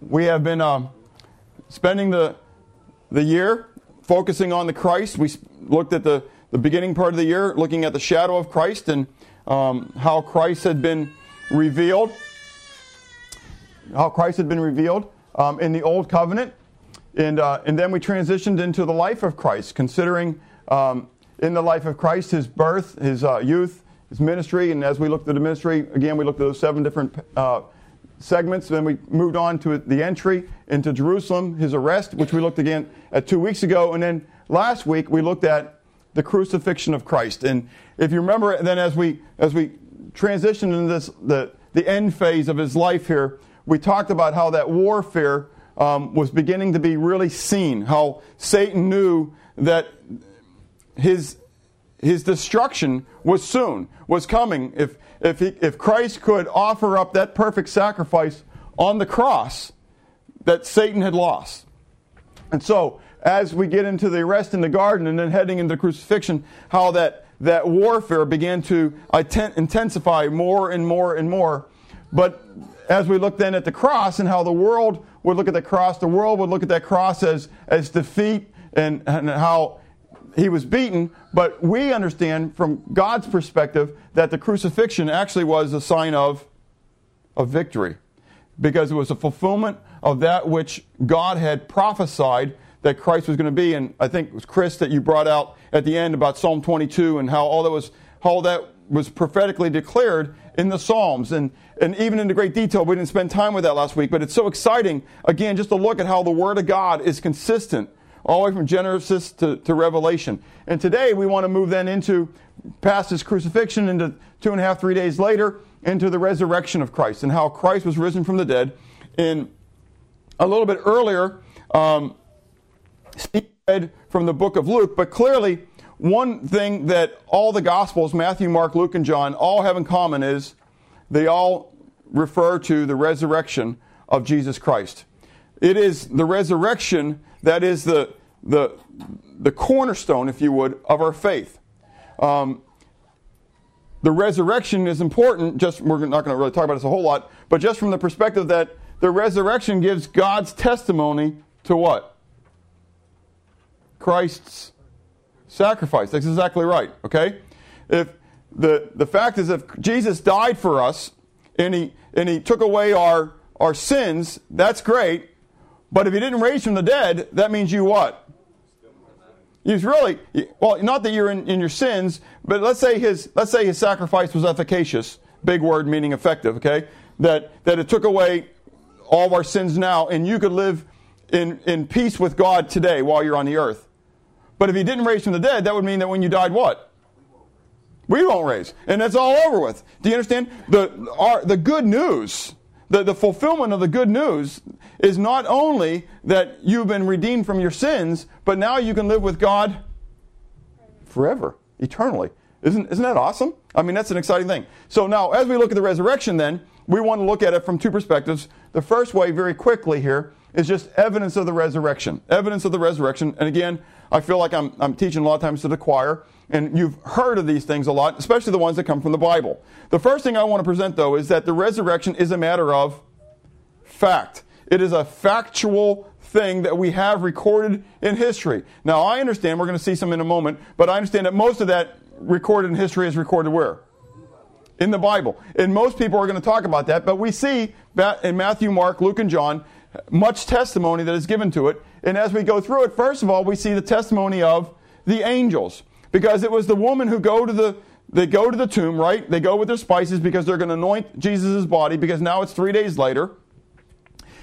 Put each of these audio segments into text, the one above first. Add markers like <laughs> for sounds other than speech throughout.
we have been um, spending the, the year focusing on the Christ. We looked at the, the beginning part of the year, looking at the shadow of Christ and um, how Christ had been revealed. How Christ had been revealed um, in the Old Covenant. And, uh, and then we transitioned into the life of Christ, considering um, in the life of Christ his birth, his uh, youth, his ministry. And as we looked at the ministry, again, we looked at those seven different uh, segments. Then we moved on to the entry into Jerusalem, his arrest, which we looked again at two weeks ago. And then last week we looked at the crucifixion of Christ. And if you remember, then as we as we transitioned into this the the end phase of his life here, we talked about how that warfare um, was beginning to be really seen. How Satan knew that his his destruction was soon, was coming. If if, he, if Christ could offer up that perfect sacrifice on the cross that Satan had lost. And so, as we get into the arrest in the garden and then heading into crucifixion, how that, that warfare began to intensify more and more and more. But as we look then at the cross and how the world would look at the cross, the world would look at that cross as, as defeat and, and how he was beaten, but we understand from God's perspective that the crucifixion actually was a sign of, of victory because it was a fulfillment of that which God had prophesied that Christ was going to be. And I think it was Chris that you brought out at the end about Psalm 22 and how all that was, how that was prophetically declared in the Psalms. And, and even into great detail, we didn't spend time with that last week, but it's so exciting, again, just to look at how the Word of God is consistent all the way from Genesis to, to Revelation. And today we want to move then into past his crucifixion, into two and a half, three days later, into the resurrection of Christ and how Christ was risen from the dead. In a little bit earlier, um, Steve read from the book of Luke, but clearly one thing that all the Gospels, Matthew, Mark, Luke, and John, all have in common is they all refer to the resurrection of Jesus Christ. It is the resurrection that is the, the, the cornerstone, if you would, of our faith. Um, the resurrection is important, just we're not going to really talk about this a whole lot, but just from the perspective that the resurrection gives God's testimony to what? Christ's sacrifice. That's exactly right, okay? If the, the fact is if Jesus died for us and he, and he took away our, our sins, that's great. But if he didn't raise from the dead, that means you what? He's really well, not that you're in, in your sins, but let's say his let's say his sacrifice was efficacious. Big word meaning effective, okay? That that it took away all of our sins now, and you could live in, in peace with God today while you're on the earth. But if he didn't raise from the dead, that would mean that when you died, what? We won't raise. And that's all over with. Do you understand? The, our, the good news the, the fulfillment of the good news is not only that you've been redeemed from your sins, but now you can live with God forever, eternally. Isn't, isn't that awesome? I mean, that's an exciting thing. So now, as we look at the resurrection, then, we want to look at it from two perspectives. The first way, very quickly here, is just evidence of the resurrection. Evidence of the resurrection. And again, I feel like I'm, I'm teaching a lot of times to the choir, and you've heard of these things a lot, especially the ones that come from the Bible. The first thing I want to present, though, is that the resurrection is a matter of fact. It is a factual thing that we have recorded in history. Now, I understand, we're going to see some in a moment, but I understand that most of that recorded in history is recorded where? In the Bible. And most people are going to talk about that, but we see that in Matthew, Mark, Luke, and John, much testimony that is given to it. And as we go through it, first of all, we see the testimony of the angels. Because it was the woman who go to the they go to the tomb, right? They go with their spices because they're going to anoint Jesus' body because now it's three days later.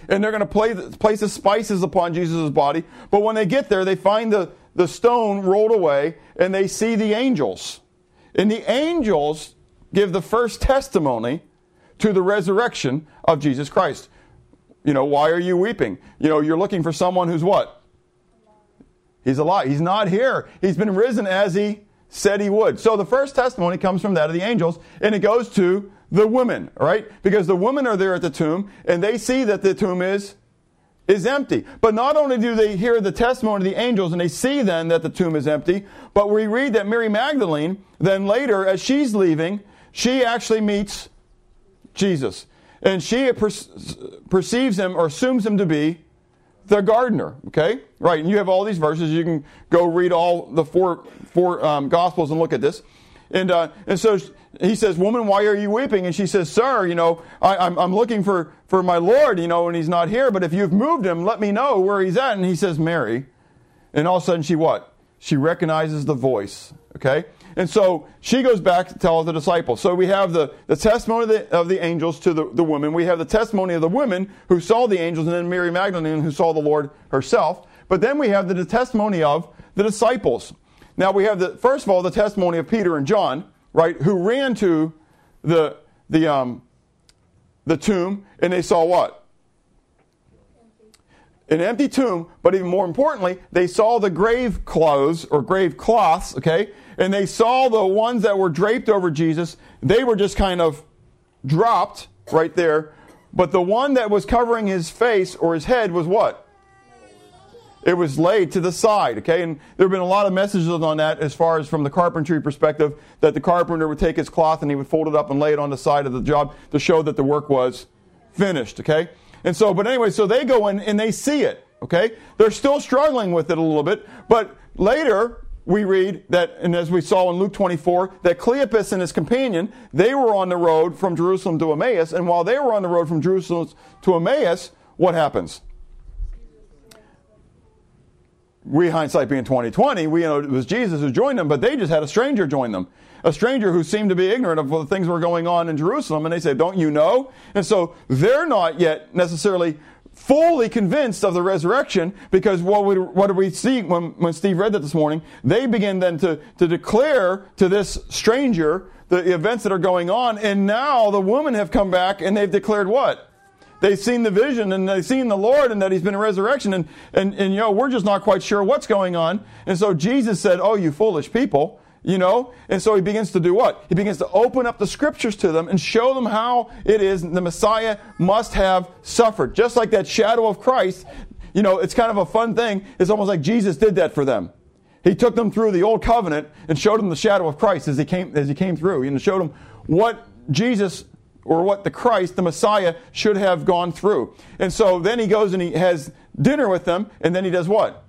And they're going to place the spices upon Jesus' body. But when they get there, they find the, the stone rolled away and they see the angels. And the angels give the first testimony to the resurrection of Jesus Christ. You know, why are you weeping? You know, you're looking for someone who's what? He's alive. He's not here. He's been risen as he said he would. So the first testimony comes from that of the angels, and it goes to the women, right? Because the women are there at the tomb, and they see that the tomb is is empty. But not only do they hear the testimony of the angels and they see then that the tomb is empty, but we read that Mary Magdalene, then later, as she's leaving, she actually meets Jesus. And she per- perceives him or assumes him to be the gardener. Okay, right? And you have all these verses. You can go read all the four four um, gospels and look at this. And uh, and so he says, "Woman, why are you weeping?" And she says, "Sir, you know, I, I'm, I'm looking for for my Lord, you know, and he's not here. But if you've moved him, let me know where he's at." And he says, "Mary." And all of a sudden, she what? She recognizes the voice. Okay. And so she goes back to tell the disciples. So we have the, the testimony of the, of the angels to the, the woman. We have the testimony of the women who saw the angels, and then Mary Magdalene who saw the Lord herself. But then we have the testimony of the disciples. Now we have the first of all the testimony of Peter and John, right, who ran to the the um, the tomb and they saw what? An empty tomb, but even more importantly, they saw the grave clothes or grave cloths, okay? And they saw the ones that were draped over Jesus. They were just kind of dropped right there. But the one that was covering his face or his head was what? It was laid to the side, okay? And there have been a lot of messages on that as far as from the carpentry perspective that the carpenter would take his cloth and he would fold it up and lay it on the side of the job to show that the work was finished, okay? And so, but anyway, so they go in and they see it, okay? They're still struggling with it a little bit, but later we read that, and as we saw in Luke 24, that Cleopas and his companion, they were on the road from Jerusalem to Emmaus, and while they were on the road from Jerusalem to Emmaus, what happens? we hindsight being 2020, we you know it was Jesus who joined them, but they just had a stranger join them. A stranger who seemed to be ignorant of the things that were going on in Jerusalem, and they said, Don't you know? And so they're not yet necessarily fully convinced of the resurrection because what, what do we see when, when Steve read that this morning? They begin then to, to declare to this stranger the events that are going on, and now the women have come back and they've declared what? They've seen the vision and they've seen the Lord and that He's been a resurrection. And, and, and, you know, we're just not quite sure what's going on. And so Jesus said, Oh, you foolish people, you know? And so He begins to do what? He begins to open up the scriptures to them and show them how it is the Messiah must have suffered. Just like that shadow of Christ, you know, it's kind of a fun thing. It's almost like Jesus did that for them. He took them through the old covenant and showed them the shadow of Christ as he came, as he came through and showed them what Jesus or what the Christ, the Messiah, should have gone through. And so then he goes and he has dinner with them, and then he does what?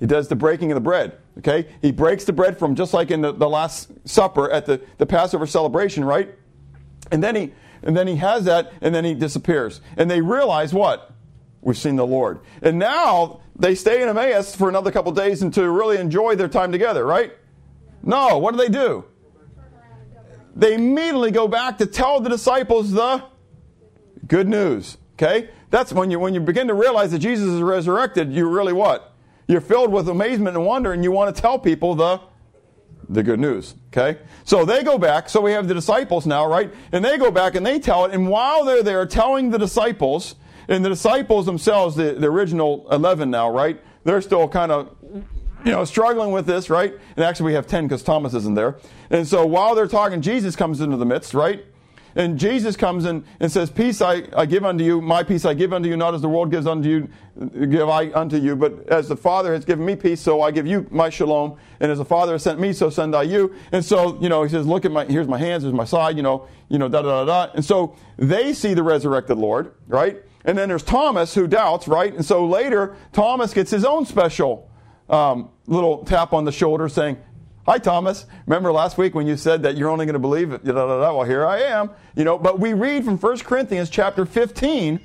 He does the breaking of the bread. Okay? He breaks the bread from just like in the, the Last Supper at the, the Passover celebration, right? And then he and then he has that, and then he disappears. And they realize what? We've seen the Lord. And now they stay in Emmaus for another couple days and to really enjoy their time together, right? No, what do they do? they immediately go back to tell the disciples the good news. Okay? That's when you when you begin to realize that Jesus is resurrected, you really what? You're filled with amazement and wonder and you want to tell people the the good news. Okay? So they go back, so we have the disciples now, right? And they go back and they tell it, and while they're there telling the disciples, and the disciples themselves, the, the original 11 now, right? They're still kind of you know, struggling with this, right? And actually, we have 10 because Thomas isn't there. And so while they're talking, Jesus comes into the midst, right? And Jesus comes in and says, Peace I, I give unto you, my peace I give unto you, not as the world gives unto you, give I unto you, but as the Father has given me peace, so I give you my shalom. And as the Father has sent me, so send I you. And so, you know, he says, Look at my, here's my hands, here's my side, you know, you know, da da da da. And so they see the resurrected Lord, right? And then there's Thomas who doubts, right? And so later, Thomas gets his own special um, little tap on the shoulder saying, Hi, Thomas. Remember last week when you said that you're only going to believe it? Well, here I am. You know, but we read from 1 Corinthians chapter 15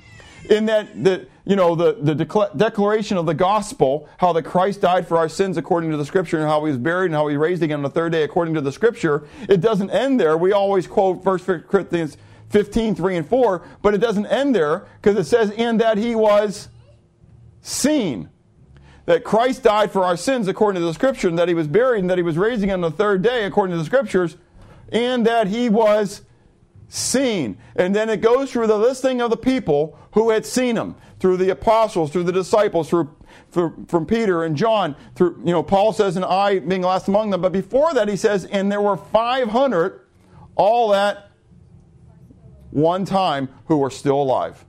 in that the you know the the declaration of the gospel, how that Christ died for our sins according to the Scripture, and how He was buried, and how He raised again on the third day according to the Scripture. It doesn't end there. We always quote 1 Corinthians 15, 3 and 4, but it doesn't end there because it says, "In that He was seen." That Christ died for our sins according to the scripture, and that he was buried, and that he was raised on the third day according to the scriptures, and that he was seen. And then it goes through the listing of the people who had seen him, through the apostles, through the disciples, through, through from Peter and John, through you know, Paul says, and I being last among them. But before that he says, and there were five hundred all at one time who were still alive.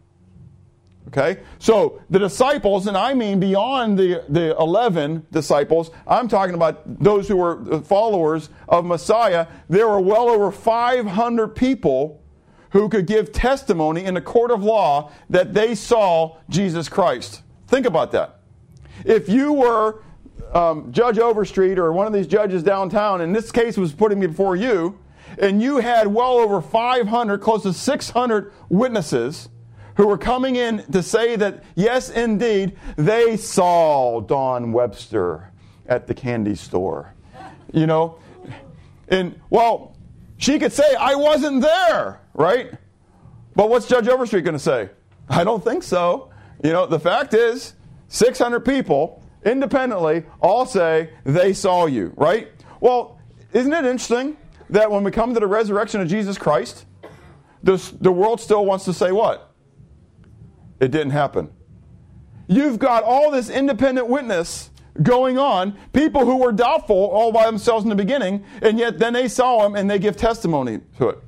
Okay? So the disciples, and I mean beyond the, the 11 disciples, I'm talking about those who were followers of Messiah, there were well over 500 people who could give testimony in a court of law that they saw Jesus Christ. Think about that. If you were um, Judge Overstreet or one of these judges downtown, and this case was putting before you, and you had well over 500, close to 600 witnesses who were coming in to say that, yes, indeed, they saw Don Webster at the candy store. You know? And, well, she could say, I wasn't there, right? But what's Judge Overstreet going to say? I don't think so. You know, the fact is, 600 people independently all say they saw you, right? Well, isn't it interesting that when we come to the resurrection of Jesus Christ, this, the world still wants to say what? It didn't happen. You've got all this independent witness going on, people who were doubtful all by themselves in the beginning, and yet then they saw him and they give testimony to it.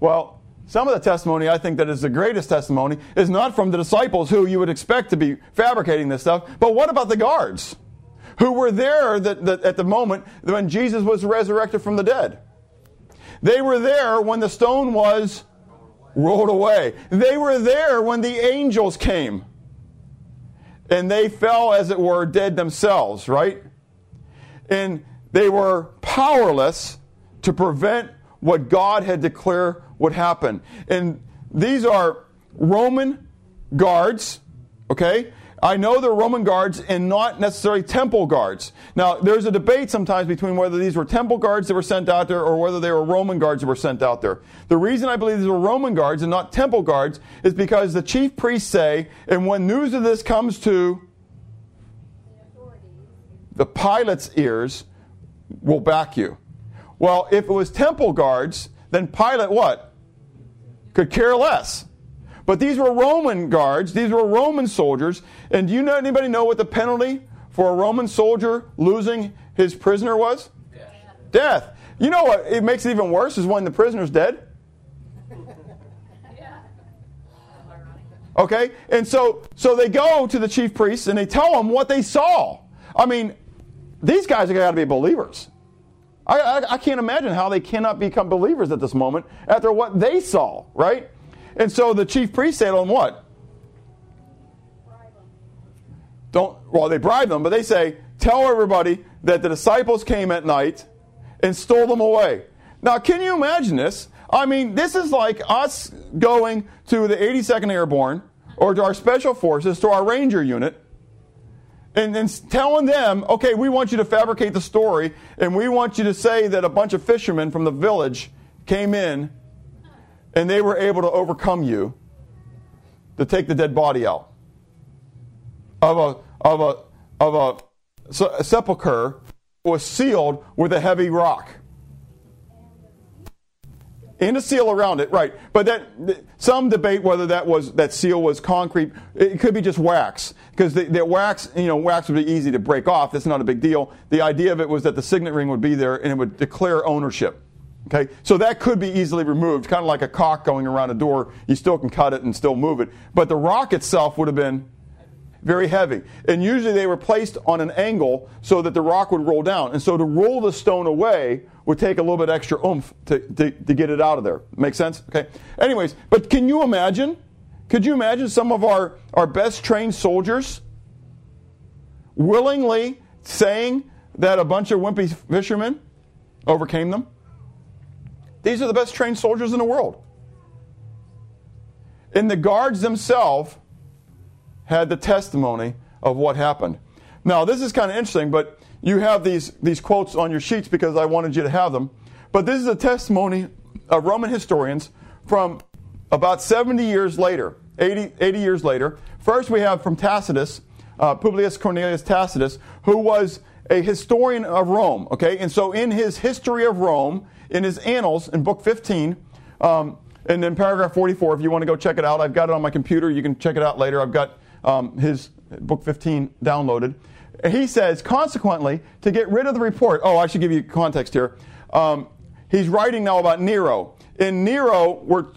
Well, some of the testimony I think that is the greatest testimony is not from the disciples who you would expect to be fabricating this stuff, but what about the guards who were there that, that at the moment when Jesus was resurrected from the dead? They were there when the stone was rolled away. They were there when the angels came. And they fell, as it were, dead themselves, right? And they were powerless to prevent what God had declared would happen. And these are Roman guards, okay? I know they're Roman guards and not necessarily temple guards. Now, there's a debate sometimes between whether these were temple guards that were sent out there or whether they were Roman guards that were sent out there. The reason I believe these were Roman guards and not temple guards is because the chief priests say, and when news of this comes to the Pilate's ears, will back you. Well, if it was temple guards, then Pilate what? could care less. But these were Roman guards, these were Roman soldiers, and do you know anybody know what the penalty for a Roman soldier losing his prisoner was? Death. Death. You know what it makes it even worse is when the prisoner's dead. Okay? And so so they go to the chief priests and they tell them what they saw. I mean, these guys have got to be believers. I, I, I, can't imagine how they cannot become believers at this moment after what they saw, right? And so the chief priest said them, what? Don't, well, they bribe them, but they say, tell everybody that the disciples came at night and stole them away. Now, can you imagine this? I mean, this is like us going to the 82nd Airborne or to our special forces, to our ranger unit, and, and telling them, okay, we want you to fabricate the story, and we want you to say that a bunch of fishermen from the village came in and they were able to overcome you to take the dead body out of a, of a, of a, a sepulcher was sealed with a heavy rock and a seal around it, right? But that some debate whether that was that seal was concrete. It could be just wax because the, the, wax, you know, wax would be easy to break off. That's not a big deal. The idea of it was that the signet ring would be there and it would declare ownership. Okay, so that could be easily removed, kind of like a caulk going around a door. You still can cut it and still move it, but the rock itself would have been very heavy. And usually they were placed on an angle so that the rock would roll down. And so to roll the stone away would take a little bit extra oomph to, to, to get it out of there. Make sense? Okay. Anyways, but can you imagine? Could you imagine some of our, our best trained soldiers willingly saying that a bunch of wimpy fishermen overcame them? These are the best trained soldiers in the world. And the guards themselves had the testimony of what happened. Now, this is kind of interesting, but you have these, these quotes on your sheets because I wanted you to have them. But this is a testimony of Roman historians from about 70 years later, 80, 80 years later. First, we have from Tacitus, uh, Publius Cornelius Tacitus, who was a historian of Rome. Okay, and so in his history of Rome, in his annals, in book 15, um, and in paragraph 44, if you want to go check it out, I've got it on my computer. You can check it out later. I've got um, his book 15 downloaded. He says, consequently, to get rid of the report, oh, I should give you context here. Um, he's writing now about Nero. In Nero, were,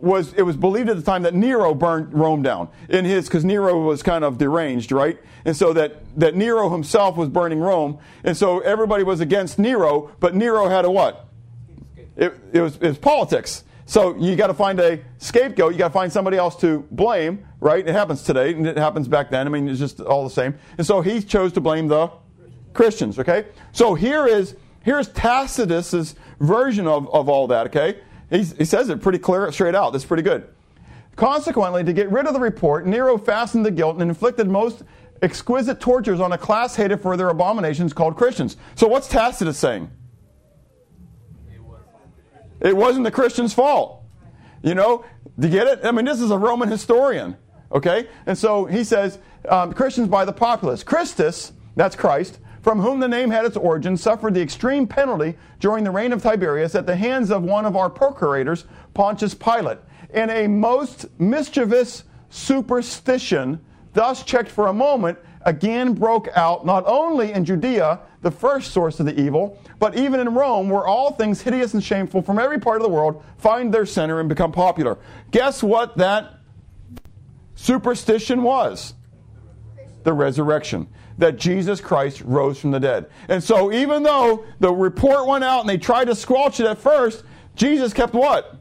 was it was believed at the time that Nero burned Rome down in his because Nero was kind of deranged, right? And so that that Nero himself was burning Rome, and so everybody was against Nero, but Nero had a what? It, it was, it was politics. So you got to find a scapegoat. You got to find somebody else to blame, right? It happens today, and it happens back then. I mean, it's just all the same. And so he chose to blame the Christians. Okay. So here is here's Tacitus's version of, of all that. Okay. He's, he says it pretty clear, straight out. That's pretty good. Consequently, to get rid of the report, Nero fastened the guilt and inflicted most exquisite tortures on a class hated for their abominations called Christians. So what's Tacitus saying? It wasn't the Christians' fault. You know, do you get it? I mean, this is a Roman historian. Okay? And so he says, um, Christians by the populace. Christus, that's Christ, from whom the name had its origin, suffered the extreme penalty during the reign of Tiberius at the hands of one of our procurators, Pontius Pilate, in a most mischievous superstition, thus checked for a moment, again broke out not only in Judea, the first source of the evil, but even in Rome, where all things hideous and shameful from every part of the world find their center and become popular. Guess what that superstition was? The resurrection. That Jesus Christ rose from the dead. And so, even though the report went out and they tried to squelch it at first, Jesus kept what?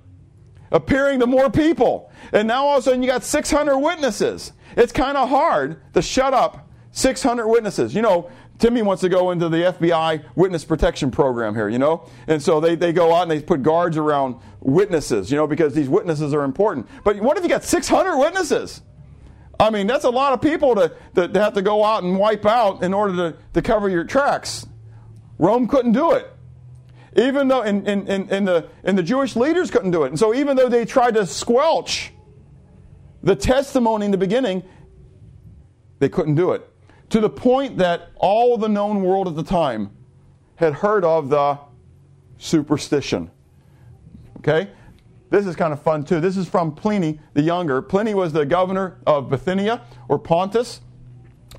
Appearing to more people. And now all of a sudden you got 600 witnesses. It's kind of hard to shut up 600 witnesses. You know, Timmy wants to go into the FBI witness protection program here, you know? And so they, they go out and they put guards around witnesses, you know, because these witnesses are important. But what if you got 600 witnesses? I mean, that's a lot of people to, to, to have to go out and wipe out in order to, to cover your tracks. Rome couldn't do it. Even though, and, and, and, the, and the Jewish leaders couldn't do it. And so even though they tried to squelch the testimony in the beginning, they couldn't do it to the point that all the known world at the time had heard of the superstition. Okay? This is kind of fun too. This is from Pliny the Younger. Pliny was the governor of Bithynia or Pontus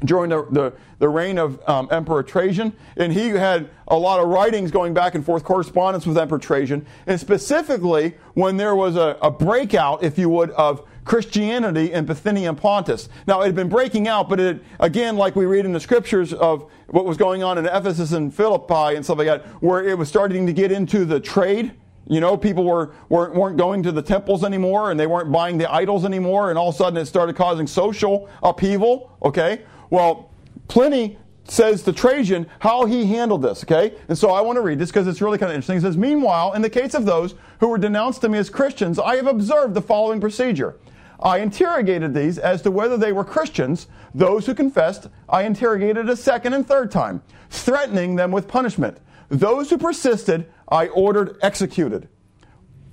during the, the, the reign of um, Emperor Trajan. And he had a lot of writings going back and forth, correspondence with Emperor Trajan. And specifically, when there was a, a breakout, if you would, of Christianity in Bithynia and Pontus. Now, it had been breaking out, but it, again, like we read in the scriptures of what was going on in Ephesus and Philippi and stuff like that, where it was starting to get into the trade. You know, people were, weren't, weren't going to the temples anymore and they weren't buying the idols anymore, and all of a sudden it started causing social upheaval. Okay? Well, Pliny says to Trajan how he handled this, okay? And so I want to read this because it's really kind of interesting. It says, Meanwhile, in the case of those who were denounced to me as Christians, I have observed the following procedure. I interrogated these as to whether they were Christians. Those who confessed, I interrogated a second and third time, threatening them with punishment. Those who persisted, I ordered executed.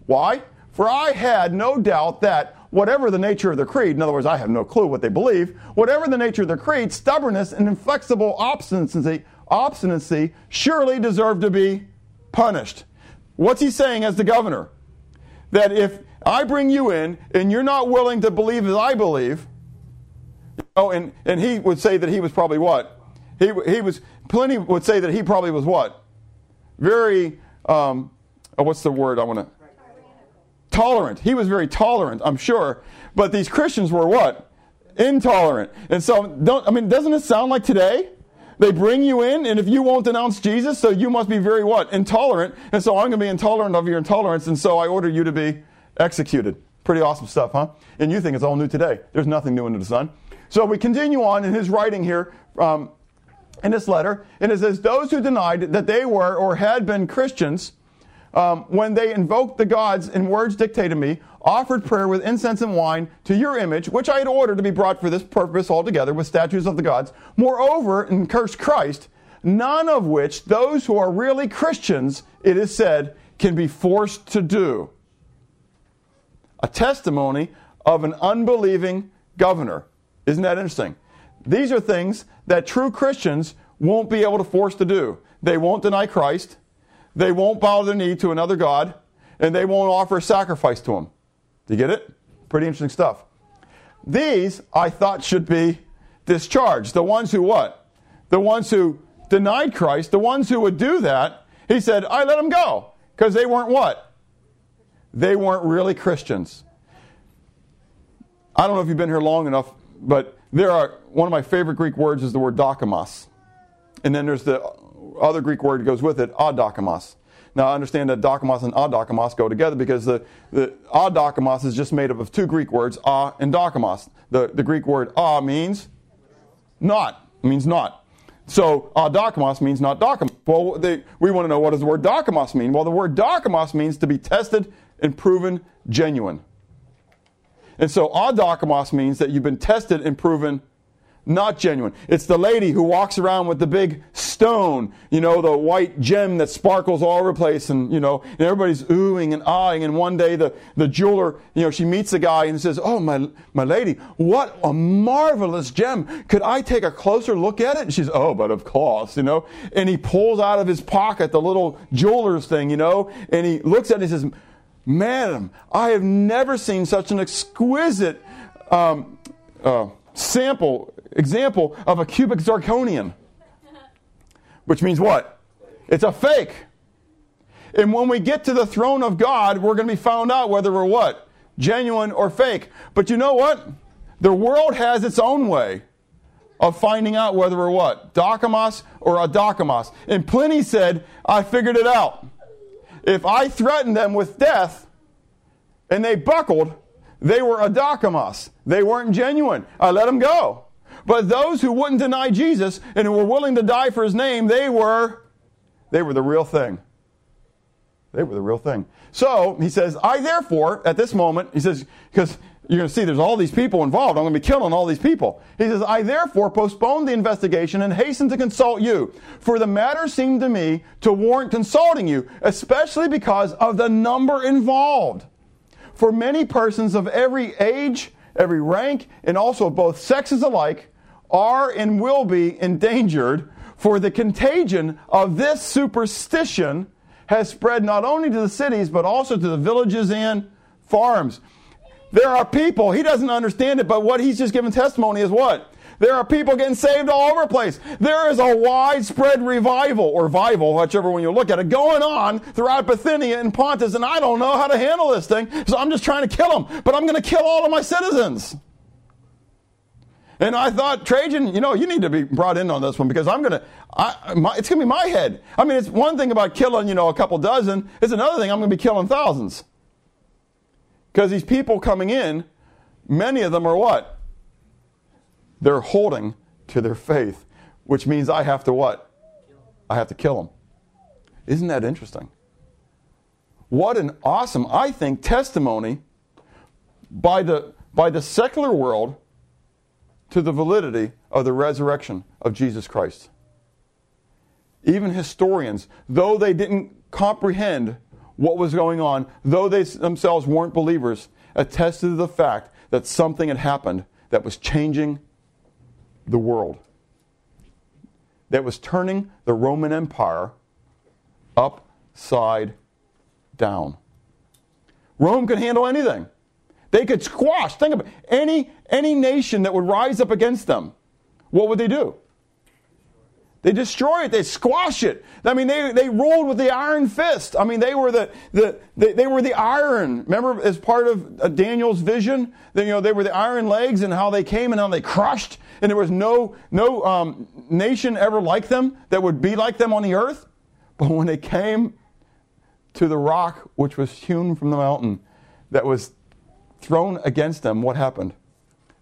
Why? For I had no doubt that, whatever the nature of their creed, in other words, I have no clue what they believe, whatever the nature of their creed, stubbornness and inflexible obstinacy, obstinacy surely deserve to be punished. What's he saying as the governor? That if I bring you in and you're not willing to believe as I believe. Oh, and, and he would say that he was probably what? He, he was, Pliny would say that he probably was what? Very, um, oh, what's the word I want to? Tolerant. He was very tolerant, I'm sure. But these Christians were what? Intolerant. And so, don't, I mean, doesn't it sound like today? They bring you in, and if you won't denounce Jesus, so you must be very what? Intolerant. And so I'm going to be intolerant of your intolerance, and so I order you to be executed. Pretty awesome stuff, huh? And you think it's all new today. There's nothing new under the sun. So we continue on in his writing here um, in this letter, and it says, Those who denied that they were or had been Christians, um, when they invoked the gods in words dictated me, offered prayer with incense and wine to your image, which I had ordered to be brought for this purpose altogether with statues of the gods. Moreover, and cursed Christ, none of which those who are really Christians, it is said, can be forced to do a testimony of an unbelieving governor. Isn't that interesting? These are things that true Christians won't be able to force to do. They won't deny Christ, they won't bow their knee to another God, and they won't offer a sacrifice to him. Do you get it? Pretty interesting stuff. These, I thought, should be discharged. The ones who what? The ones who denied Christ, the ones who would do that, he said, I let them go. Because they weren't what? They weren't really Christians. I don't know if you've been here long enough, but there are one of my favorite Greek words is the word dokimos. And then there's the other Greek word that goes with it, adokimos. Now, I understand that dokimos and adokimos go together because the, the is just made up of two Greek words, a and dokimos. The, the Greek word a means not, means not. So adokimos means not dokimos. Well, they, we want to know what does the word dokimos mean? Well, the word dokimos means to be tested and proven genuine. And so adokimos means that you've been tested and proven not genuine. It's the lady who walks around with the big stone, you know, the white gem that sparkles all over the place, and you know, and everybody's oohing and ahhing. And one day, the, the jeweler, you know, she meets the guy and says, "Oh, my my lady, what a marvelous gem! Could I take a closer look at it?" And she's, "Oh, but of course, you know." And he pulls out of his pocket the little jeweler's thing, you know, and he looks at it and says, "Madam, I have never seen such an exquisite." Um, uh, sample example of a cubic zirconian, which means what? It's a fake. And when we get to the throne of God, we're going to be found out whether we're what? Genuine or fake. But you know what? The world has its own way of finding out whether we're what? Dokimos or adokimos. And Pliny said, I figured it out. If I threatened them with death and they buckled, they were adokimos. They weren't genuine. I let them go. But those who wouldn't deny Jesus and who were willing to die for his name, they were they were the real thing. They were the real thing. So he says, I therefore, at this moment, he says, because you're going to see there's all these people involved. I'm going to be killing all these people. He says, I therefore postponed the investigation and hastened to consult you. For the matter seemed to me to warrant consulting you, especially because of the number involved. For many persons of every age, every rank, and also of both sexes alike, are and will be endangered, for the contagion of this superstition has spread not only to the cities, but also to the villages and farms. There are people, he doesn't understand it, but what he's just given testimony is what? There are people getting saved all over the place. There is a widespread revival, or revival, whichever one you look at it, going on throughout Bithynia and Pontus, and I don't know how to handle this thing, so I'm just trying to kill them. But I'm going to kill all of my citizens. And I thought, Trajan, you know, you need to be brought in on this one because I'm going to, it's going to be my head. I mean, it's one thing about killing, you know, a couple dozen. It's another thing I'm going to be killing thousands. Because these people coming in, many of them are what? They're holding to their faith, which means I have to what? I have to kill them. Isn't that interesting? What an awesome, I think, testimony by the, by the secular world to the validity of the resurrection of Jesus Christ. Even historians, though they didn't comprehend what was going on, though they themselves weren't believers, attested to the fact that something had happened that was changing the world, that was turning the Roman Empire upside down. Rome could handle anything. They could squash, think about any, any nation that would rise up against them. What would they do? They destroy it. They squash it. I mean, they, they ruled with the iron fist. I mean, they were the, the they, they were the iron. Remember, as part of uh, Daniel's vision, that, you know, they were the iron legs and how they came and how they crushed. And there was no, no um, nation ever like them that would be like them on the earth. But when they came to the rock which was hewn from the mountain, that was thrown against them, what happened?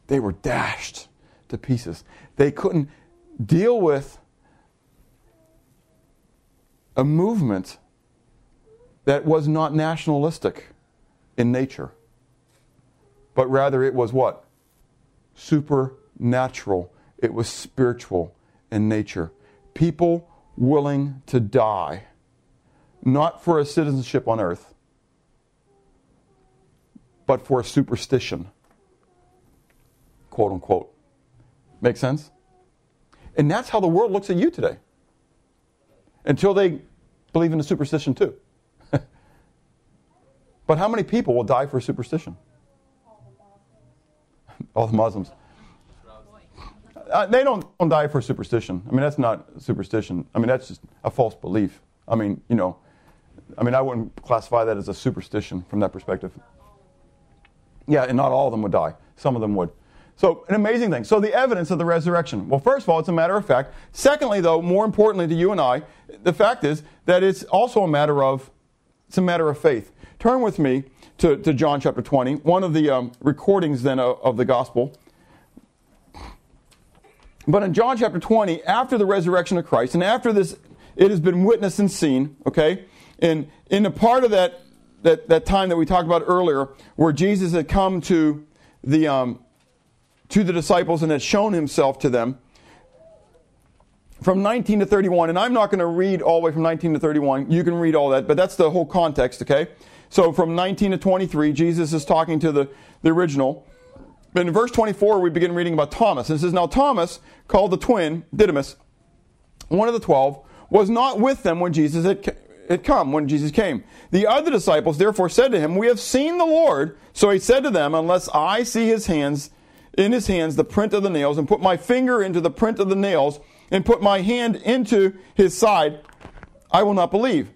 They were dashed to pieces. They couldn't deal with a movement that was not nationalistic in nature, but rather it was what? Supernatural. It was spiritual in nature. People willing to die, not for a citizenship on earth, but for a superstition. Quote unquote. Make sense? And that's how the world looks at you today. Until they believe in the superstition too. <laughs> but how many people will die for superstition? All the Muslims. Uh, they don't, don't die for superstition. I mean, that's not superstition. I mean, that's just a false belief. I mean, you know, I mean, I wouldn't classify that as a superstition from that perspective. Yeah, and not all of them would die. Some of them would. So, an amazing thing. So, the evidence of the resurrection. Well, first of all, it's a matter of fact. Secondly, though, more importantly to you and I, the fact is that it's also a matter of it's a matter of faith. Turn with me to, to John chapter 20, one of the um, recordings then of, of the gospel. But in John chapter 20, after the resurrection of Christ, and after this, it has been witnessed and seen, okay? And in a part of that, that, that time that we talked about earlier, where Jesus had come to the, um, to the disciples and has shown himself to them, from 19 to 31, and I'm not going to read all the way from 19 to 31. You can read all that, but that's the whole context, okay? So from 19 to 23, Jesus is talking to the, the original. But in verse 24, we begin reading about Thomas. And It says, Now Thomas, called the twin, Didymus, one of the twelve, was not with them when Jesus had, had come, when Jesus came. The other disciples therefore said to him, We have seen the Lord. So he said to them, Unless I see his hands, in his hands the print of the nails, and put my finger into the print of the nails, and put my hand into his side, I will not believe.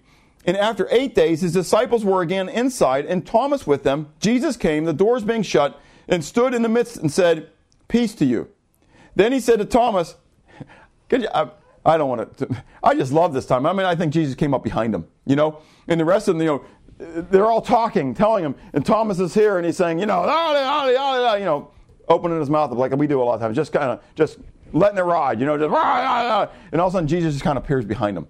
And after eight days, his disciples were again inside, and Thomas with them. Jesus came, the doors being shut, and stood in the midst and said, Peace to you. Then he said to Thomas, you, I, I, don't want to, I just love this time. I mean, I think Jesus came up behind him, you know, and the rest of them, you know, they're all talking, telling him, and Thomas is here, and he's saying, you know, you know, opening his mouth like we do a lot of times, just kind of, just letting it ride, you know, just, and all of a sudden Jesus just kind of appears behind him,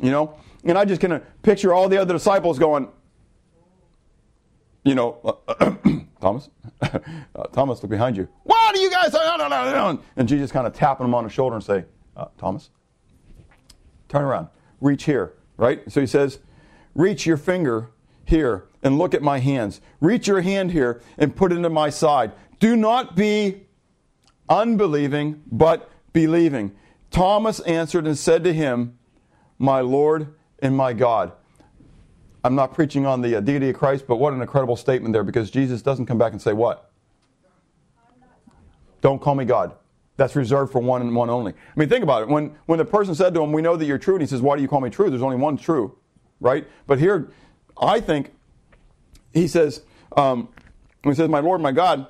you know, and I just kind of picture all the other disciples going, you know, <clears throat> Thomas, <laughs> uh, Thomas, look behind you. What are you guys? And Jesus kind of tapping him on the shoulder and say, uh, Thomas, turn around, reach here, right? So he says, reach your finger here and look at my hands. Reach your hand here and put it into my side. Do not be unbelieving, but believing. Thomas answered and said to him, My Lord and my God. I'm not preaching on the uh, deity of Christ, but what an incredible statement there because Jesus doesn't come back and say, What? Don't call me God. That's reserved for one and one only. I mean, think about it. When, when the person said to him, We know that you're true, and he says, Why do you call me true? There's only one true, right? But here, I think he says, um, he says, My Lord, my God,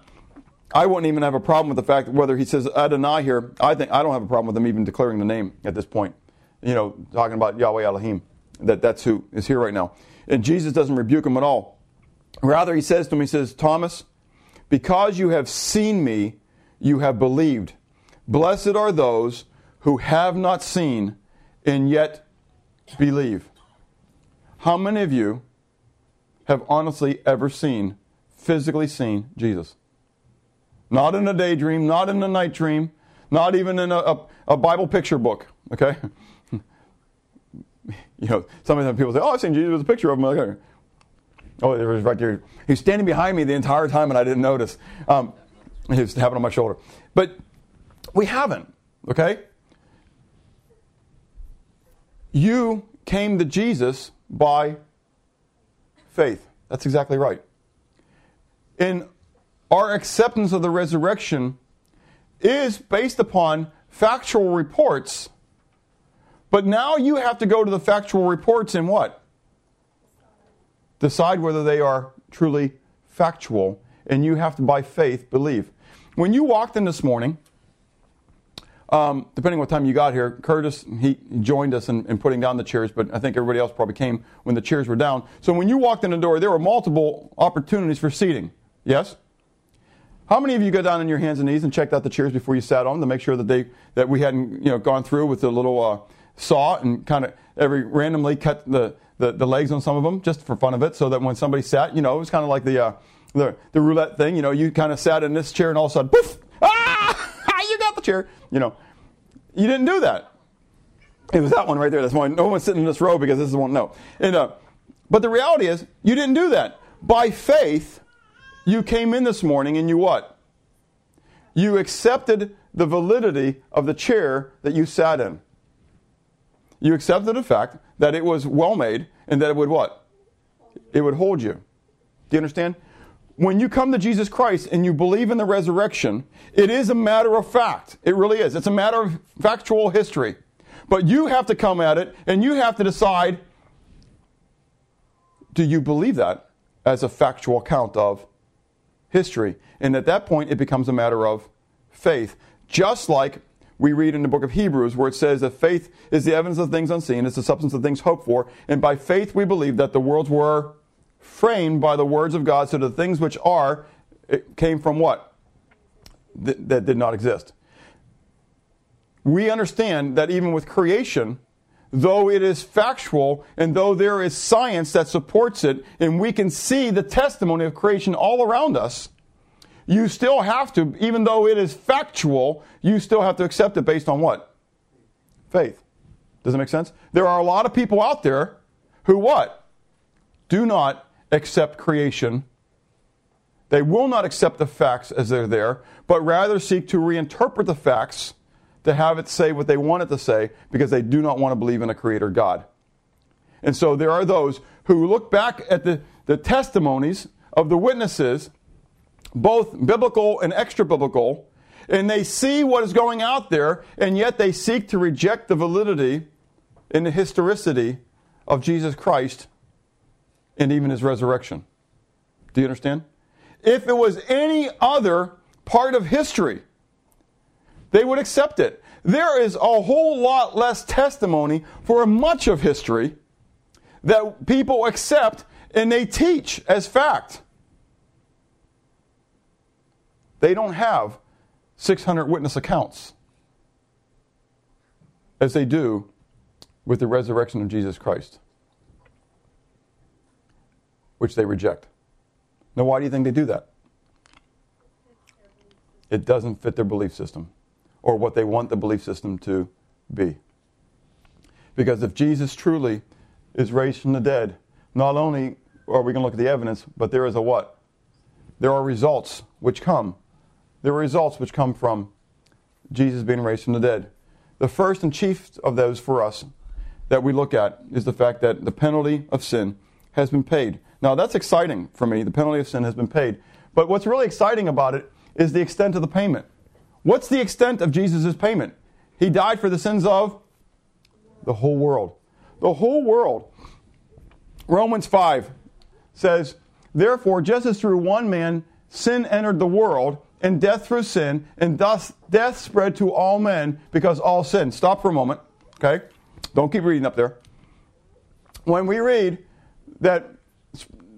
I wouldn't even have a problem with the fact whether he says Adonai here. I think I don't have a problem with him even declaring the name at this point. You know, talking about Yahweh Elohim, that that's who is here right now. And Jesus doesn't rebuke him at all. Rather, he says to him, he says, Thomas, because you have seen me, you have believed. Blessed are those who have not seen and yet believe. How many of you have honestly ever seen, physically seen Jesus? Not in a daydream, not in a night dream, not even in a, a, a Bible picture book, okay? <laughs> you know, sometimes people say, "Oh, I've seen Jesus with a picture of him." Like, oh, there was right there. He's standing behind me the entire time, and I didn't notice. Um, he was tapping on my shoulder, but we haven't. Okay, you came to Jesus by faith. That's exactly right. In our acceptance of the resurrection is based upon factual reports. But now you have to go to the factual reports and what? Decide whether they are truly factual. And you have to, by faith, believe. When you walked in this morning, um, depending what time you got here, Curtis, he joined us in, in, putting down the chairs, but I think everybody else probably came when the chairs were down. So when you walked in the door, there were multiple opportunities for seating. Yes? How many of you got down on your hands and knees and checked out the chairs before you sat on them to make sure that they that we hadn't you know gone through with the little uh, saw and kind of every randomly cut the, the, the legs on some of them just for fun of it, so that when somebody sat, you know, it was kind of like the uh, the the roulette thing. You know, you kind of sat in this chair and all of a sudden, poof, ah, <laughs> you got the chair. You know, you didn't do that. It was that one right there. That's why no one's sitting in this row because this is one. No, and uh, but the reality is, you didn't do that by faith you came in this morning and you what? You accepted the validity of the chair that you sat in. You accepted the fact that it was well made and that it would what? It would hold you. Do you understand? When you come to Jesus Christ and you believe in the resurrection, it is a matter of fact. It really is. It's a matter of factual history. But you have to come at it and you have to decide do you believe that as a factual account of history. And at that point, it becomes a matter of faith. Just like we read in the book of Hebrews, where it says that faith is the evidence of things unseen, it's the substance of things hoped for. And by faith, we believe that the worlds were framed by the words of God, so the things which are came from what? Th- that did not exist. We understand that even with creation, though it is factual and though there is science that supports it, and we can see the testimony of creation all around us, you still have to, even though it is factual, you still have to accept it based on what? Faith. Does that make sense? There are a lot of people out there who what? Do not accept creation. They will not accept the facts as they're there, but rather seek to reinterpret the facts to have it say what they want it to say because they do not want to believe in a creator God. And so there are those who look back at the, the testimonies of the witnesses, both biblical and extra biblical, and they see what is going out there, and yet they seek to reject the validity and the historicity of Jesus Christ and even his resurrection. Do you understand? If it was any other part of history, they would accept it. There is a whole lot less testimony for much of history that people accept and they teach as fact. They don't have 600 witness accounts as they do with the resurrection of Jesus Christ, which they reject. Now, why do you think they do that? It doesn't fit their belief system or what they want the belief system to be. Because if Jesus truly is raised from the dead, not only are we going to look at the evidence, but there is a what? There are results which come. There are results which come from Jesus being raised from the dead. The first and chief of those for us that we look at is the fact that the penalty of sin has been paid. Now, that's exciting for me. The penalty of sin has been paid. But what's really exciting about it is the extent of the payment. What's the extent of Jesus' payment? He died for the sins of the whole world. The whole world. Romans 5 says, Therefore, just as through one man sin entered the world, and death through sin, and thus death spread to all men because all sin. Stop for a moment, okay? Don't keep reading up there. When we read that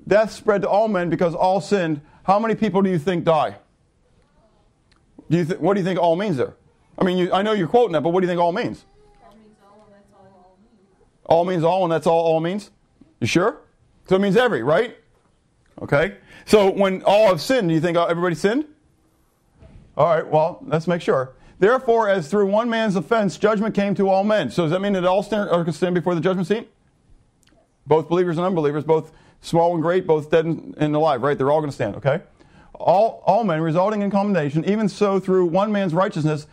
death spread to all men because all sinned, how many people do you think die? Do you th- what do you think all means there? I mean, you, I know you're quoting that, but what do you think all means? All means all, and that's all all means. All means all, and that's all all means? You sure? So it means every, right? Okay. So when all have sinned, do you think everybody sinned? All right, well, let's make sure. Therefore, as through one man's offense, judgment came to all men. So does that mean that all stand, are stand before the judgment seat? Both believers and unbelievers, both small and great, both dead and alive, right? They're all going to stand, okay? All, all men resulting in condemnation, even so through one man's righteousness,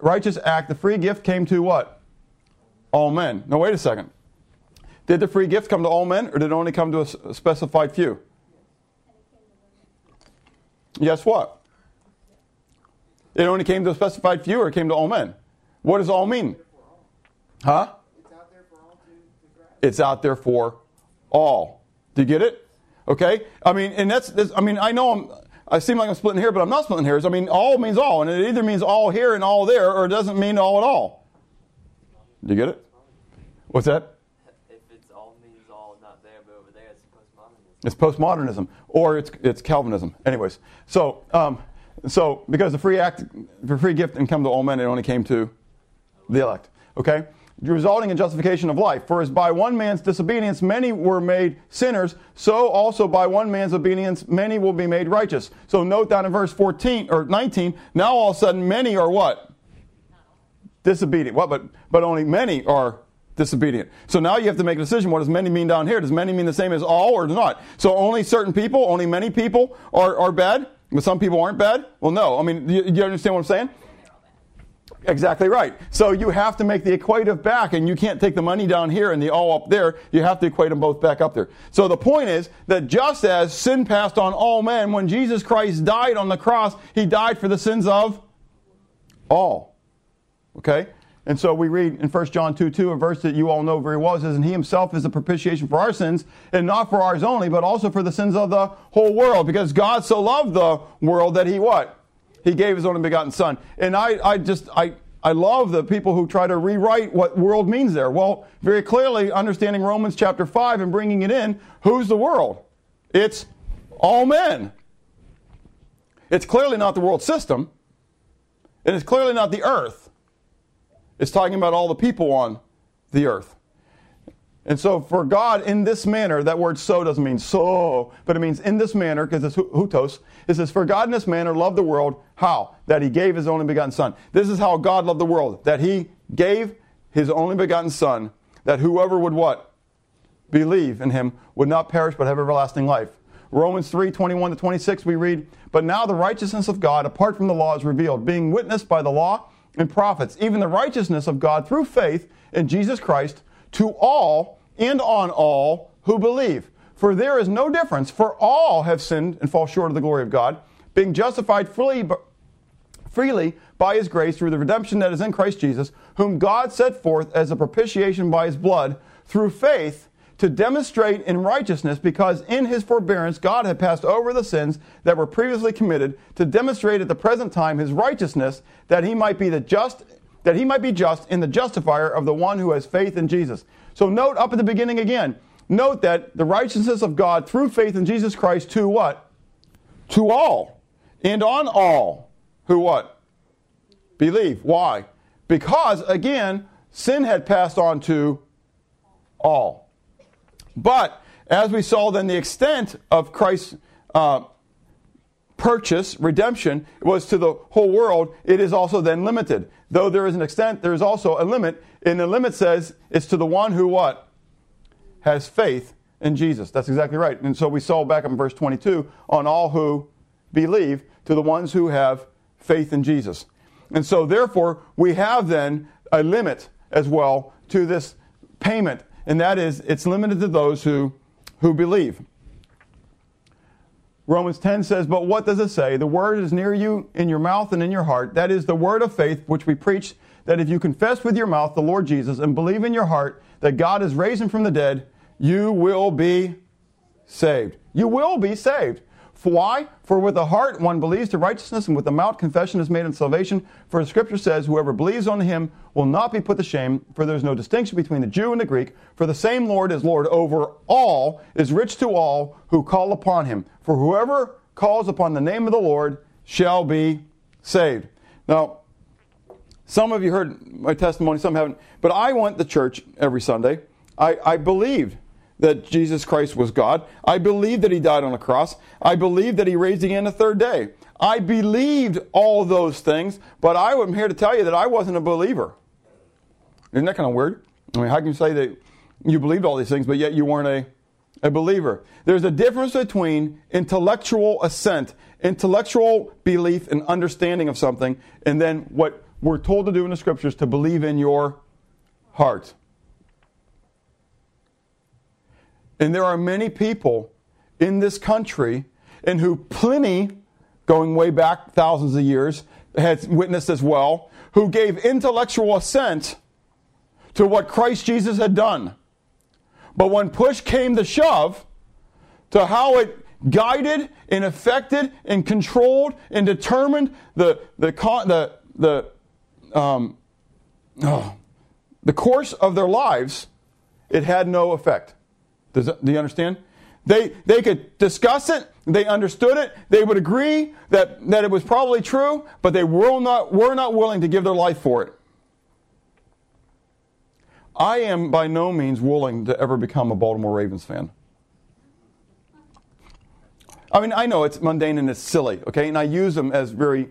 righteous act, the free gift came to what? All men. Now, wait a second. Did the free gift come to all men, or did it only come to a specified few? Guess what? It only came to a specified few, or it came to all men? What does all mean? Huh? It's out there for all to, to grab. It's out there for all. Do you get it? Okay. I mean, and that's, that's I mean, I know I'm. I seem like I'm splitting here, but I'm not splitting hairs. I mean, all means all, and it either means all here and all there, or it doesn't mean all at all. Do you get it? What's that? If it's all means all, not there, but over there, it's postmodernism. It's postmodernism, or it's it's Calvinism. Anyways, so um, so because the free act, the free gift, and come to all men, it only came to the elect. Okay, resulting in justification of life. For as by one man's disobedience many were made sinners, so also by one man's obedience many will be made righteous. So note down in verse 14 or 19. Now all of a sudden many are what? Disobedient. What? But but only many are disobedient. So now you have to make a decision. What does many mean down here? Does many mean the same as all or not? So only certain people, only many people are, are bad, but some people aren't bad? Well, no. I mean, you, you understand what I'm saying? Exactly right. So you have to make the equative back, and you can't take the money down here and the all up there. You have to equate them both back up there. So the point is that just as sin passed on all men, when Jesus Christ died on the cross, he died for the sins of all. Okay? And so we read in 1 John 2 2, a verse that you all know very well, says, And he himself is the propitiation for our sins, and not for ours only, but also for the sins of the whole world. Because God so loved the world that he what? He gave his only begotten son. And I, I just, I, I love the people who try to rewrite what world means there. Well, very clearly, understanding Romans chapter 5 and bringing it in, who's the world? It's all men. It's clearly not the world system, and it's clearly not the earth. It's talking about all the people on the earth. And so, for God, in this manner, that word so doesn't mean so, but it means in this manner, because it's houtos. It says, For God in this manner loved the world. How? That he gave his only begotten Son. This is how God loved the world. That he gave his only begotten Son, that whoever would what? Believe in him would not perish but have everlasting life. Romans 3 21 to 26, we read, But now the righteousness of God, apart from the law, is revealed, being witnessed by the law and prophets, even the righteousness of God through faith in Jesus Christ to all and on all who believe. For there is no difference, for all have sinned and fall short of the glory of God, being justified freely, freely by his grace through the redemption that is in Christ Jesus, whom God set forth as a propitiation by his blood through faith to demonstrate in righteousness, because in his forbearance God had passed over the sins that were previously committed, to demonstrate at the present time his righteousness, that he might be the just that he might be just in the justifier of the one who has faith in Jesus. So note up at the beginning again. Note that the righteousness of God through faith in Jesus Christ to what? To all. And on all who what? Believe. Why? Because again, sin had passed on to all. But as we saw, then the extent of Christ's uh, purchase, redemption, was to the whole world, it is also then limited. Though there is an extent, there is also a limit. And the limit says it's to the one who what? Has faith in Jesus. That's exactly right. And so we saw back in verse 22 on all who believe, to the ones who have faith in Jesus. And so therefore, we have then a limit as well to this payment and that is it's limited to those who, who believe. Romans 10 says, But what does it say? The word is near you in your mouth and in your heart. That is the word of faith which we preach, that if you confess with your mouth the Lord Jesus and believe in your heart that God is raised from the dead, you will be saved. You will be saved. For why? For with the heart one believes to righteousness, and with the mouth confession is made unto salvation. For the scripture says, Whoever believes on him will not be put to shame, for there is no distinction between the Jew and the Greek. For the same Lord is Lord over all, is rich to all who call upon him. For whoever calls upon the name of the Lord shall be saved. Now, some of you heard my testimony, some haven't, but I went to church every Sunday. I, I believed that Jesus Christ was God. I believed that he died on a cross. I believed that he raised again the third day. I believed all those things, but I am here to tell you that I wasn't a believer. Isn't that kind of weird? I mean, how can you say that you believed all these things, but yet you weren't a, a believer? There's a difference between intellectual assent, intellectual belief and understanding of something, and then what we're told to do in the scriptures to believe in your heart. And there are many people in this country and who plenty, going way back thousands of years, had witnessed as well, who gave intellectual assent to what Christ Jesus had done. But when push came to shove to how it guided and affected and controlled and determined the, the, the, the, um, oh, the course of their lives, it had no effect. Does do you understand? They, they could discuss it, they understood it, they would agree that, that it was probably true, but they were not, were not willing to give their life for it. I am by no means willing to ever become a Baltimore Ravens fan. I mean, I know it's mundane and it's silly, okay? And I use them as very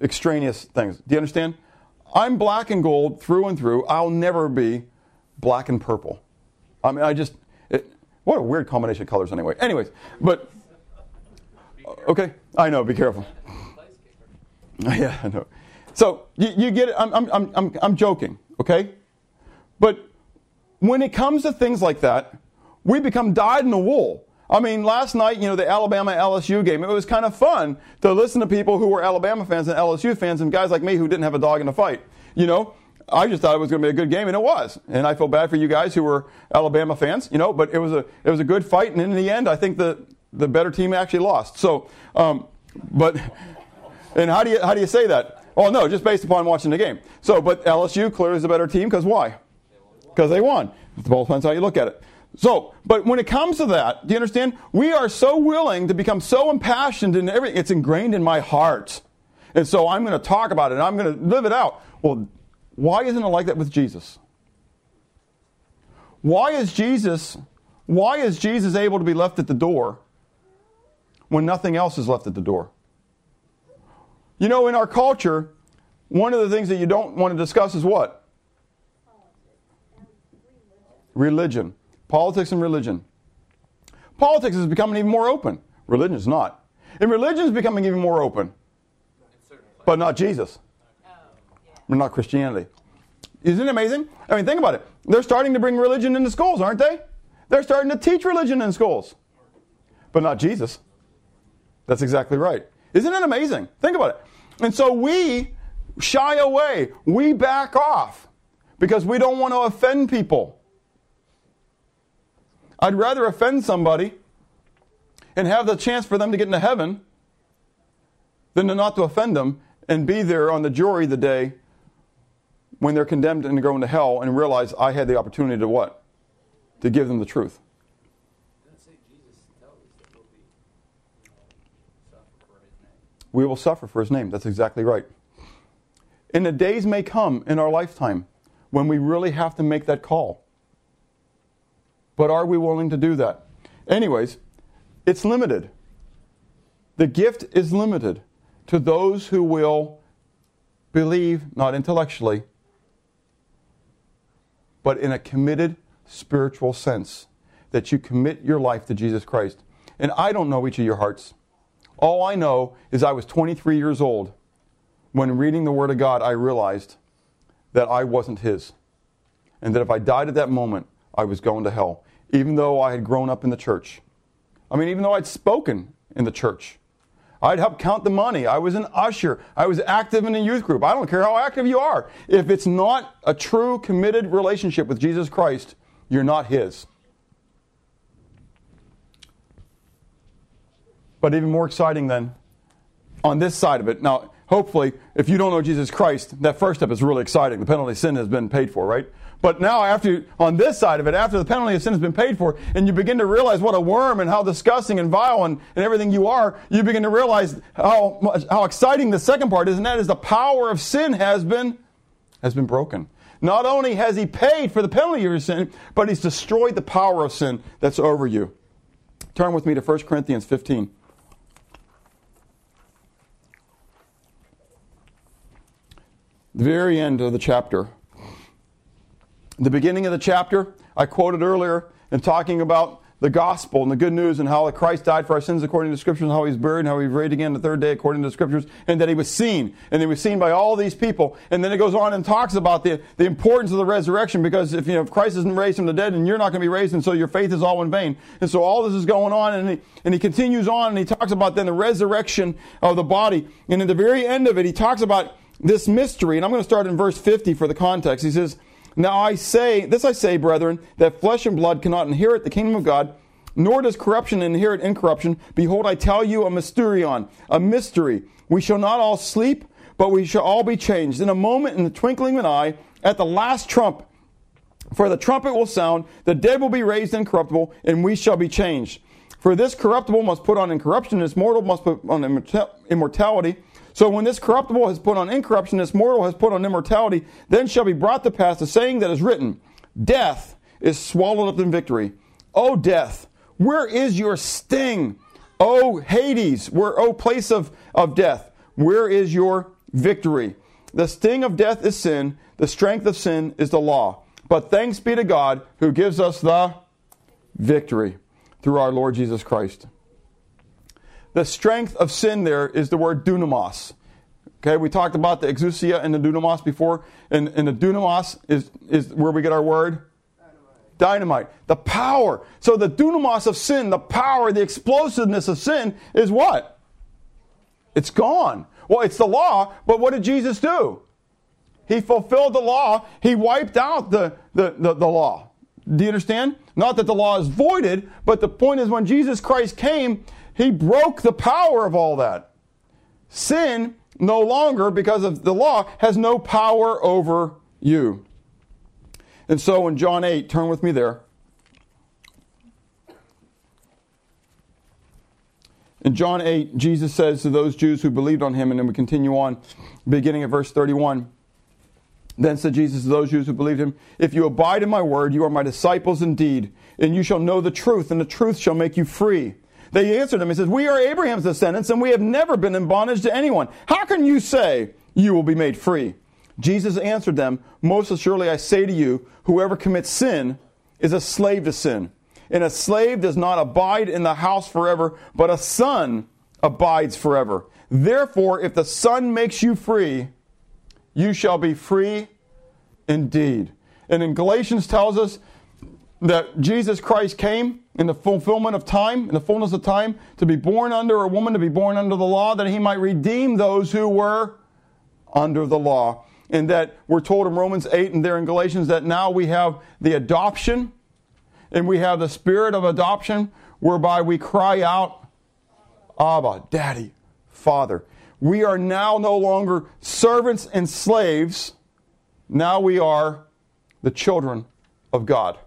extraneous things. Do you understand? I'm black and gold through and through. I'll never be black and purple. I mean, I just, what a weird combination of colors, anyway. Anyways, but okay, I know. Be careful. <laughs> Yeah, I know. So you, you get it. I'm, I'm, I'm, I'm joking, okay? But when it comes to things like that, we become dyed in the wool. I mean, last night, you know, the Alabama LSU game, it was kind of fun to listen to people who were Alabama fans and LSU fans and guys like me who didn't have a dog in the fight. You know, I just thought it was going to be a good game, and it was. And I feel bad for you guys who were Alabama fans, you know. But it was a it was a good fight, and in the end, I think the the better team actually lost. So, um, but and how do you how do you say that? Oh no, just based upon watching the game. So, but LSU clearly is a better team because why? Because they won. It both depends how you look at it. So, but when it comes to that, do you understand? We are so willing to become so impassioned in everything. It's ingrained in my heart. And so I'm going to talk about it. I'm going to live it out. Well, why isn't it like that with Jesus? Why is Jesus why is Jesus able to be left at the door when nothing else is left at the door? You know, in our culture, one of the things that you don't want to discuss is what? Religion. Politics and religion. Politics is becoming even more open. Religion is not. And religion is becoming even more open. But not Jesus. Not Christianity. Isn't it amazing? I mean, think about it. They're starting to bring religion into schools, aren't they? They're starting to teach religion in schools. But not Jesus. That's exactly right. Isn't it amazing? Think about it. And so we shy away, we back off because we don't want to offend people. I'd rather offend somebody and have the chance for them to get into heaven than to not to offend them and be there on the jury the day when they're condemned and go into hell and realize I had the opportunity to what? To give them the truth. We will suffer for his name. That's exactly right. And the days may come in our lifetime when we really have to make that call. But are we willing to do that? Anyways, it's limited. The gift is limited to those who will believe, not intellectually, but in a committed spiritual sense, that you commit your life to Jesus Christ. And I don't know each of your hearts. All I know is I was 23 years old when reading the Word of God, I realized that I wasn't His. And that if I died at that moment, I was going to hell, even though I had grown up in the church. I mean, even though I'd spoken in the church. I'd help count the money. I was an usher. I was active in a youth group. I don't care how active you are. If it's not a true, committed relationship with Jesus Christ, you're not His. But even more exciting than on this side of it. Now, hopefully, if you don't know Jesus Christ, that first step is really exciting. The penalty of sin has been paid for, right? But now, after on this side of it, after the penalty of sin has been paid for, and you begin to realize what a worm and how disgusting and vile and, and everything you are, you begin to realize how how exciting the second part is, and that is the power of sin has been has been broken. Not only has he paid for the penalty of your sin, but he's destroyed the power of sin that's over you. Turn with me to 1 Corinthians 15. The very end of the chapter. The beginning of the chapter, I quoted earlier in talking about the gospel and the good news and how Christ died for our sins according to the scriptures and how he's buried and how he raised again the third day according to the scriptures and that he was seen and he was seen by all these people. And then it goes on and talks about the, the importance of the resurrection because if you know if Christ isn't raised from the dead and you're not going to be raised and so your faith is all in vain. And so all this is going on and he, and he continues on and he talks about then the resurrection of the body. And at the very end of it he talks about this mystery and I'm going to start in verse 50 for the context. He says now I say, this I say, brethren, that flesh and blood cannot inherit the kingdom of God, nor does corruption inherit incorruption. Behold, I tell you a mysterion, a mystery. We shall not all sleep, but we shall all be changed. In a moment, in the twinkling of an eye, at the last trump, for the trumpet will sound, the dead will be raised incorruptible, and we shall be changed. For this corruptible must put on incorruption, this mortal must put on immortality. So when this corruptible has put on incorruption, this mortal has put on immortality, then shall be brought to pass the saying that is written, Death is swallowed up in victory. O death, where is your sting? O Hades, where, O place of, of death, where is your victory? The sting of death is sin, the strength of sin is the law. But thanks be to God who gives us the victory through our Lord Jesus Christ. The strength of sin there is the word dunamos. Okay, we talked about the exousia and the dunamos before, and, and the dunamos is, is where we get our word dynamite. The power. So the dunamos of sin, the power, the explosiveness of sin is what? It's gone. Well, it's the law, but what did Jesus do? He fulfilled the law. He wiped out the, the, the, the law. Do you understand? Not that the law is voided, but the point is when Jesus Christ came, he broke the power of all that. Sin no longer, because of the law, has no power over you. And so in John 8, turn with me there. In John 8, Jesus says to those Jews who believed on him, and then we continue on, beginning at verse 31. Then said Jesus to those Jews who believed him, If you abide in my word, you are my disciples indeed, and you shall know the truth, and the truth shall make you free. They answered him He says, We are Abraham's descendants, and we have never been in bondage to anyone. How can you say you will be made free? Jesus answered them, Most assuredly I say to you, whoever commits sin is a slave to sin. And a slave does not abide in the house forever, but a son abides forever. Therefore, if the Son makes you free, you shall be free indeed. And in Galatians tells us that Jesus Christ came in the fulfillment of time, in the fullness of time, to be born under a woman, to be born under the law, that he might redeem those who were under the law. And that we're told in Romans 8 and there in Galatians that now we have the adoption and we have the spirit of adoption whereby we cry out, Abba, Daddy, Father. We are now no longer servants and slaves. Now we are the children of God.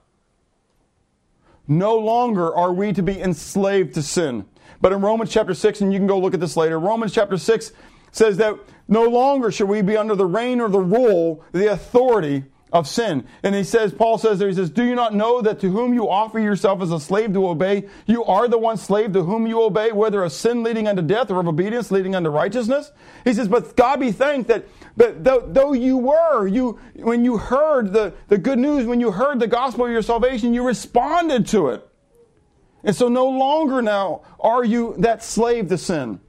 No longer are we to be enslaved to sin. But in Romans chapter 6, and you can go look at this later, Romans chapter 6 says that no longer should we be under the reign or the rule, the authority of sin. And he says, Paul says there, he says, Do you not know that to whom you offer yourself as a slave to obey, you are the one slave to whom you obey, whether of sin leading unto death or of obedience leading unto righteousness? He says, But God be thanked that, that though, though you were, you when you heard the, the good news, when you heard the gospel of your salvation, you responded to it. And so no longer now are you that slave to sin.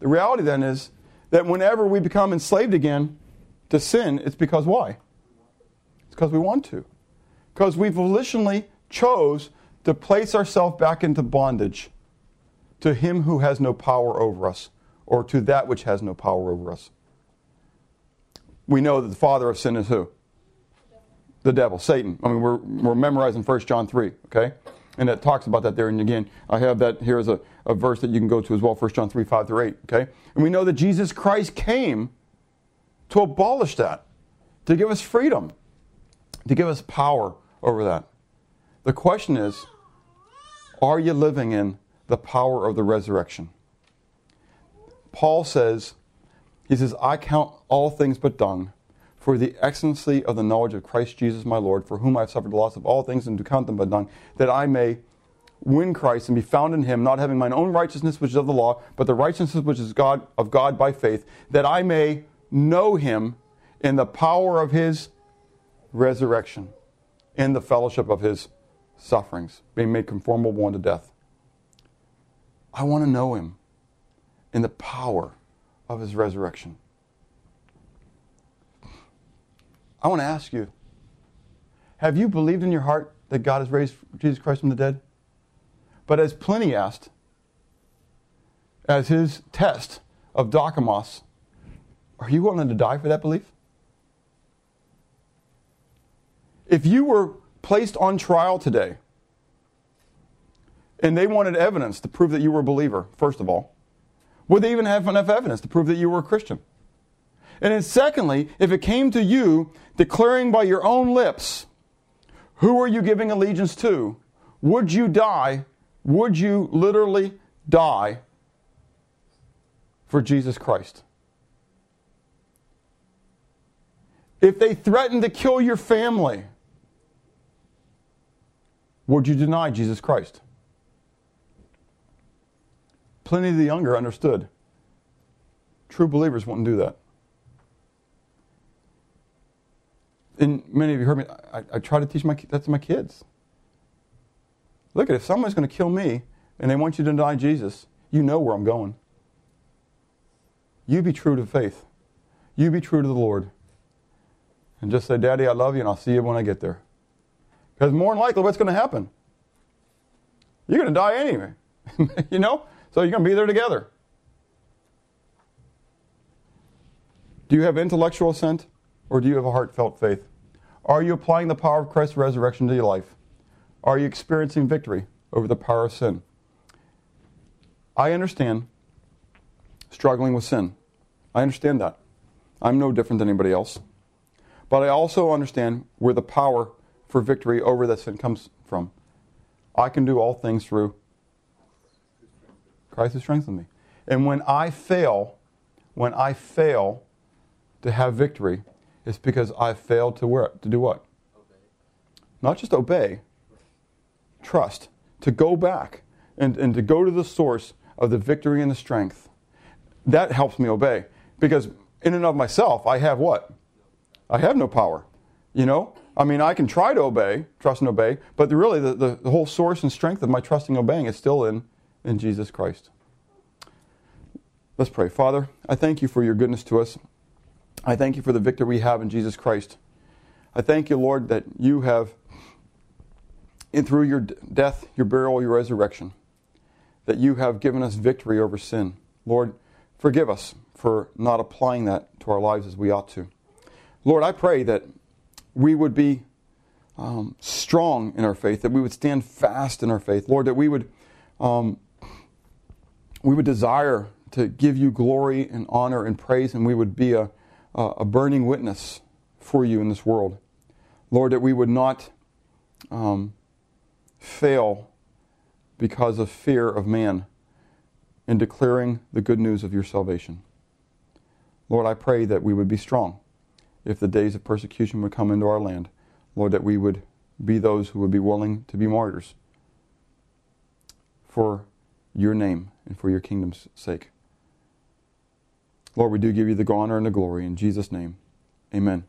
The reality then is that whenever we become enslaved again, to sin, it's because why? It's because we want to. Because we volitionally chose to place ourselves back into bondage to him who has no power over us or to that which has no power over us. We know that the father of sin is who? The devil, Satan. I mean, we're, we're memorizing 1 John 3, okay? And it talks about that there. And again, I have that here as a, a verse that you can go to as well 1 John 3, 5 through 8, okay? And we know that Jesus Christ came to abolish that, to give us freedom, to give us power over that. The question is are you living in the power of the resurrection? Paul says, he says, I count all things but dung for the excellency of the knowledge of Christ Jesus my Lord, for whom I have suffered the loss of all things and to count them but dung, that I may win Christ and be found in him, not having mine own righteousness which is of the law, but the righteousness which is God of God by faith, that I may know him in the power of his resurrection, in the fellowship of his sufferings, being made conformable unto death. I want to know him in the power of his resurrection. I want to ask you have you believed in your heart that God has raised Jesus Christ from the dead? But as Pliny asked, as his test of Dokimos, are you willing to die for that belief? If you were placed on trial today and they wanted evidence to prove that you were a believer, first of all, would they even have enough evidence to prove that you were a Christian? And then, secondly, if it came to you declaring by your own lips, who are you giving allegiance to? Would you die? Would you literally die for Jesus Christ? If they threatened to kill your family, would you deny Jesus Christ? Pliny the Younger understood. True believers wouldn't do that. And many of you heard me, I, I try to teach my, that to my kids. Look at if someone's going to kill me and they want you to deny Jesus, you know where I'm going. You be true to faith. You be true to the Lord and just say, Daddy, I love you, and I'll see you when I get there. Because more than likely, what's going to happen? You're going to die anyway. <laughs> you know? So you're going to be there together. Do you have intellectual assent or do you have a heartfelt faith? Are you applying the power of Christ's resurrection to your life? Are you experiencing victory over the power of sin? I understand struggling with sin. I understand that. I'm no different than anybody else. But I also understand where the power for victory over that sin comes from. I can do all things through Christ who strengthens me. And when I fail, when I fail to have victory, it's because I failed to work, to do what? Not just obey, trust, to go back and, and to go to the source of the victory and the strength. That helps me obey. Because in and of myself, I have what? I have no power. You know? I mean, I can try to obey, trust and obey, but really the, the, the whole source and strength of my trusting and obeying is still in, in Jesus Christ. Let's pray. Father, I thank you for your goodness to us. I thank you for the victory we have in Jesus Christ. I thank you, Lord, that you have, in through your death, your burial, your resurrection, that you have given us victory over sin. Lord, forgive us for not applying that to our lives as we ought to. Lord, I pray that we would be um, strong in our faith, that we would stand fast in our faith. Lord, that we would, um, we would desire to give you glory and honor and praise, and we would be a, a burning witness for you in this world. Lord, that we would not um, fail because of fear of man in declaring the good news of your salvation. Lord, I pray that we would be strong if the days of persecution would come into our land. Lord, that we would be those who would be willing to be martyrs for your name and for your kingdom's sake. Lord, we do give you the honor and the glory in Jesus' name. Amen.